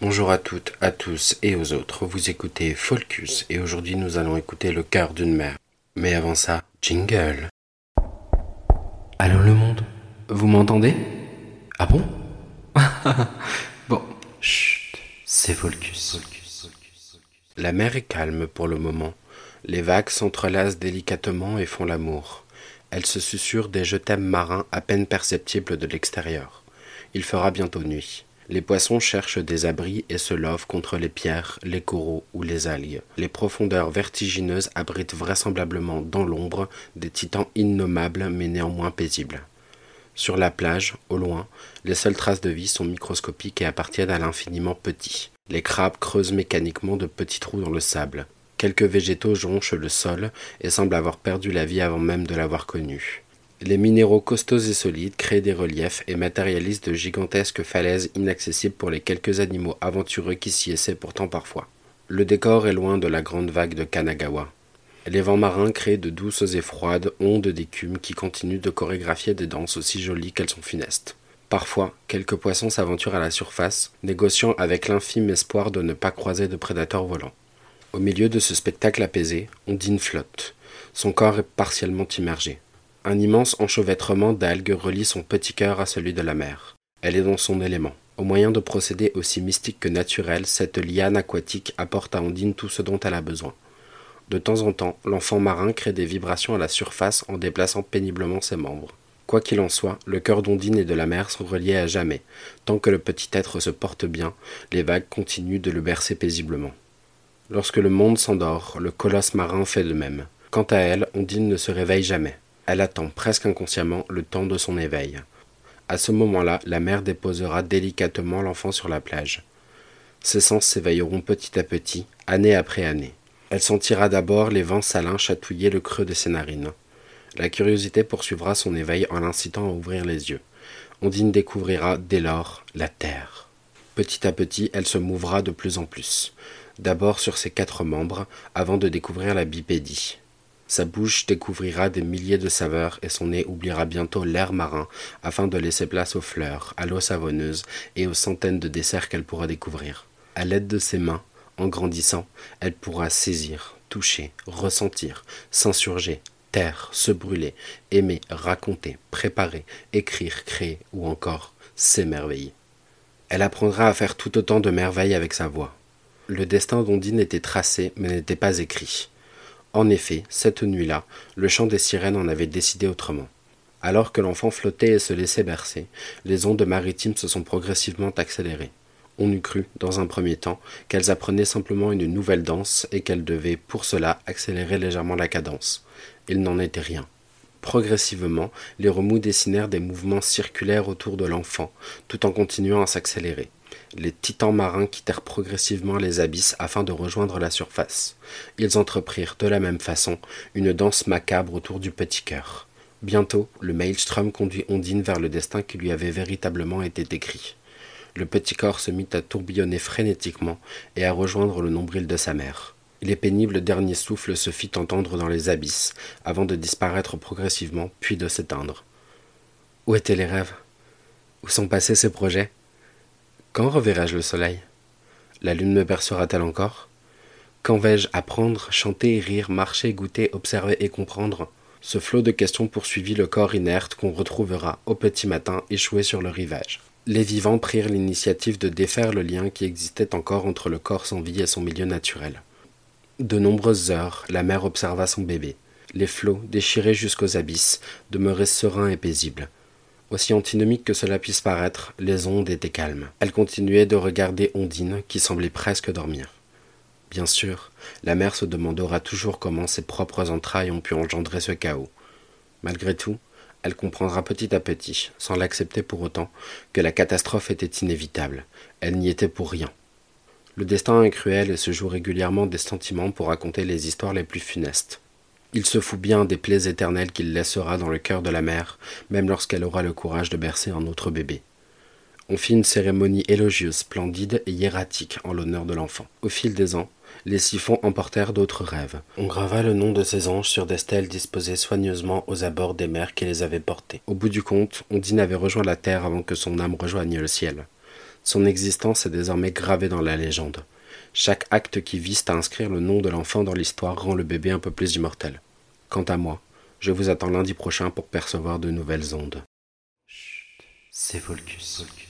Bonjour à toutes, à tous et aux autres. Vous écoutez Folcus et aujourd'hui nous allons écouter le cœur d'une mère. Mais avant ça, jingle. Allô le monde? Vous m'entendez? Ah bon? Bon, chut, c'est Folcus. La mer est calme pour le moment. Les vagues s'entrelacent délicatement et font l'amour. Elles se susurrent des je t'aime marins à peine perceptibles de l'extérieur. Il fera bientôt nuit. Les poissons cherchent des abris et se lovent contre les pierres, les coraux ou les algues. Les profondeurs vertigineuses abritent vraisemblablement dans l'ombre des titans innommables mais néanmoins paisibles. Sur la plage, au loin, les seules traces de vie sont microscopiques et appartiennent à l'infiniment petit. Les crabes creusent mécaniquement de petits trous dans le sable. Quelques végétaux jonchent le sol et semblent avoir perdu la vie avant même de l'avoir connu. Les minéraux costauds et solides créent des reliefs et matérialisent de gigantesques falaises inaccessibles pour les quelques animaux aventureux qui s'y essaient pourtant parfois. Le décor est loin de la grande vague de Kanagawa. Les vents marins créent de douces et froides ondes d'écume qui continuent de chorégraphier des danses aussi jolies qu'elles sont funestes. Parfois, quelques poissons s'aventurent à la surface, négociant avec l'infime espoir de ne pas croiser de prédateurs volants. Au milieu de ce spectacle apaisé, Ondine flotte. Son corps est partiellement immergé. Un immense enchevêtrement d'algues relie son petit cœur à celui de la mer. Elle est dans son élément. Au moyen de procédés aussi mystiques que naturels, cette liane aquatique apporte à Ondine tout ce dont elle a besoin. De temps en temps, l'enfant marin crée des vibrations à la surface en déplaçant péniblement ses membres. Quoi qu'il en soit, le cœur d'Ondine et de la mer sont reliés à jamais. Tant que le petit être se porte bien, les vagues continuent de le bercer paisiblement. Lorsque le monde s'endort, le colosse marin fait de même. Quant à elle, Ondine ne se réveille jamais. Elle attend presque inconsciemment le temps de son éveil. À ce moment-là, la mère déposera délicatement l'enfant sur la plage. Ses sens s'éveilleront petit à petit, année après année. Elle sentira d'abord les vents salins chatouiller le creux de ses narines. La curiosité poursuivra son éveil en l'incitant à ouvrir les yeux. Ondine découvrira dès lors la terre. Petit à petit, elle se mouvra de plus en plus. D'abord sur ses quatre membres, avant de découvrir la bipédie. Sa bouche découvrira des milliers de saveurs et son nez oubliera bientôt l'air marin afin de laisser place aux fleurs, à l'eau savonneuse et aux centaines de desserts qu'elle pourra découvrir. À l'aide de ses mains, en grandissant, elle pourra saisir, toucher, ressentir, s'insurger, taire, se brûler, aimer, raconter, préparer, écrire, créer ou encore s'émerveiller. Elle apprendra à faire tout autant de merveilles avec sa voix. Le destin d'Ondine était tracé mais n'était pas écrit. En effet, cette nuit-là, le chant des sirènes en avait décidé autrement. Alors que l'enfant flottait et se laissait bercer, les ondes maritimes se sont progressivement accélérées. On eût cru, dans un premier temps, qu'elles apprenaient simplement une nouvelle danse et qu'elles devaient, pour cela, accélérer légèrement la cadence. Il n'en était rien. Progressivement, les remous dessinèrent des mouvements circulaires autour de l'enfant, tout en continuant à s'accélérer les titans marins quittèrent progressivement les abysses afin de rejoindre la surface. Ils entreprirent de la même façon une danse macabre autour du petit cœur. Bientôt, le maelstrom conduit Ondine vers le destin qui lui avait véritablement été écrit. Le petit corps se mit à tourbillonner frénétiquement et à rejoindre le nombril de sa mère. Les pénibles derniers souffles se fit entendre dans les abysses, avant de disparaître progressivement, puis de s'éteindre. Où étaient les rêves? Où sont passés ces projets? Quand reverrai-je le soleil? La lune me bercera-t-elle encore? Quand vais-je apprendre, chanter, rire, marcher, goûter, observer et comprendre? Ce flot de questions poursuivit le corps inerte qu'on retrouvera au petit matin échoué sur le rivage. Les vivants prirent l'initiative de défaire le lien qui existait encore entre le corps sans vie et son milieu naturel. De nombreuses heures, la mère observa son bébé. Les flots, déchirés jusqu'aux abysses, demeuraient sereins et paisibles. Aussi antinomique que cela puisse paraître, les ondes étaient calmes. Elle continuait de regarder Ondine, qui semblait presque dormir. Bien sûr, la mère se demandera toujours comment ses propres entrailles ont pu engendrer ce chaos. Malgré tout, elle comprendra petit à petit, sans l'accepter pour autant, que la catastrophe était inévitable. Elle n'y était pour rien. Le destin est cruel et se joue régulièrement des sentiments pour raconter les histoires les plus funestes. Il se fout bien des plaies éternelles qu'il laissera dans le cœur de la mère, même lorsqu'elle aura le courage de bercer un autre bébé. On fit une cérémonie élogieuse, splendide et hiératique en l'honneur de l'enfant. Au fil des ans, les siphons emportèrent d'autres rêves. On grava le nom de ces anges sur des stèles disposées soigneusement aux abords des mers qui les avaient portés. Au bout du compte, Ondine avait rejoint la terre avant que son âme rejoigne le ciel. Son existence est désormais gravée dans la légende. Chaque acte qui vise à inscrire le nom de l'enfant dans l'histoire rend le bébé un peu plus immortel. Quant à moi, je vous attends lundi prochain pour percevoir de nouvelles ondes. C'est Volcus. Volcus.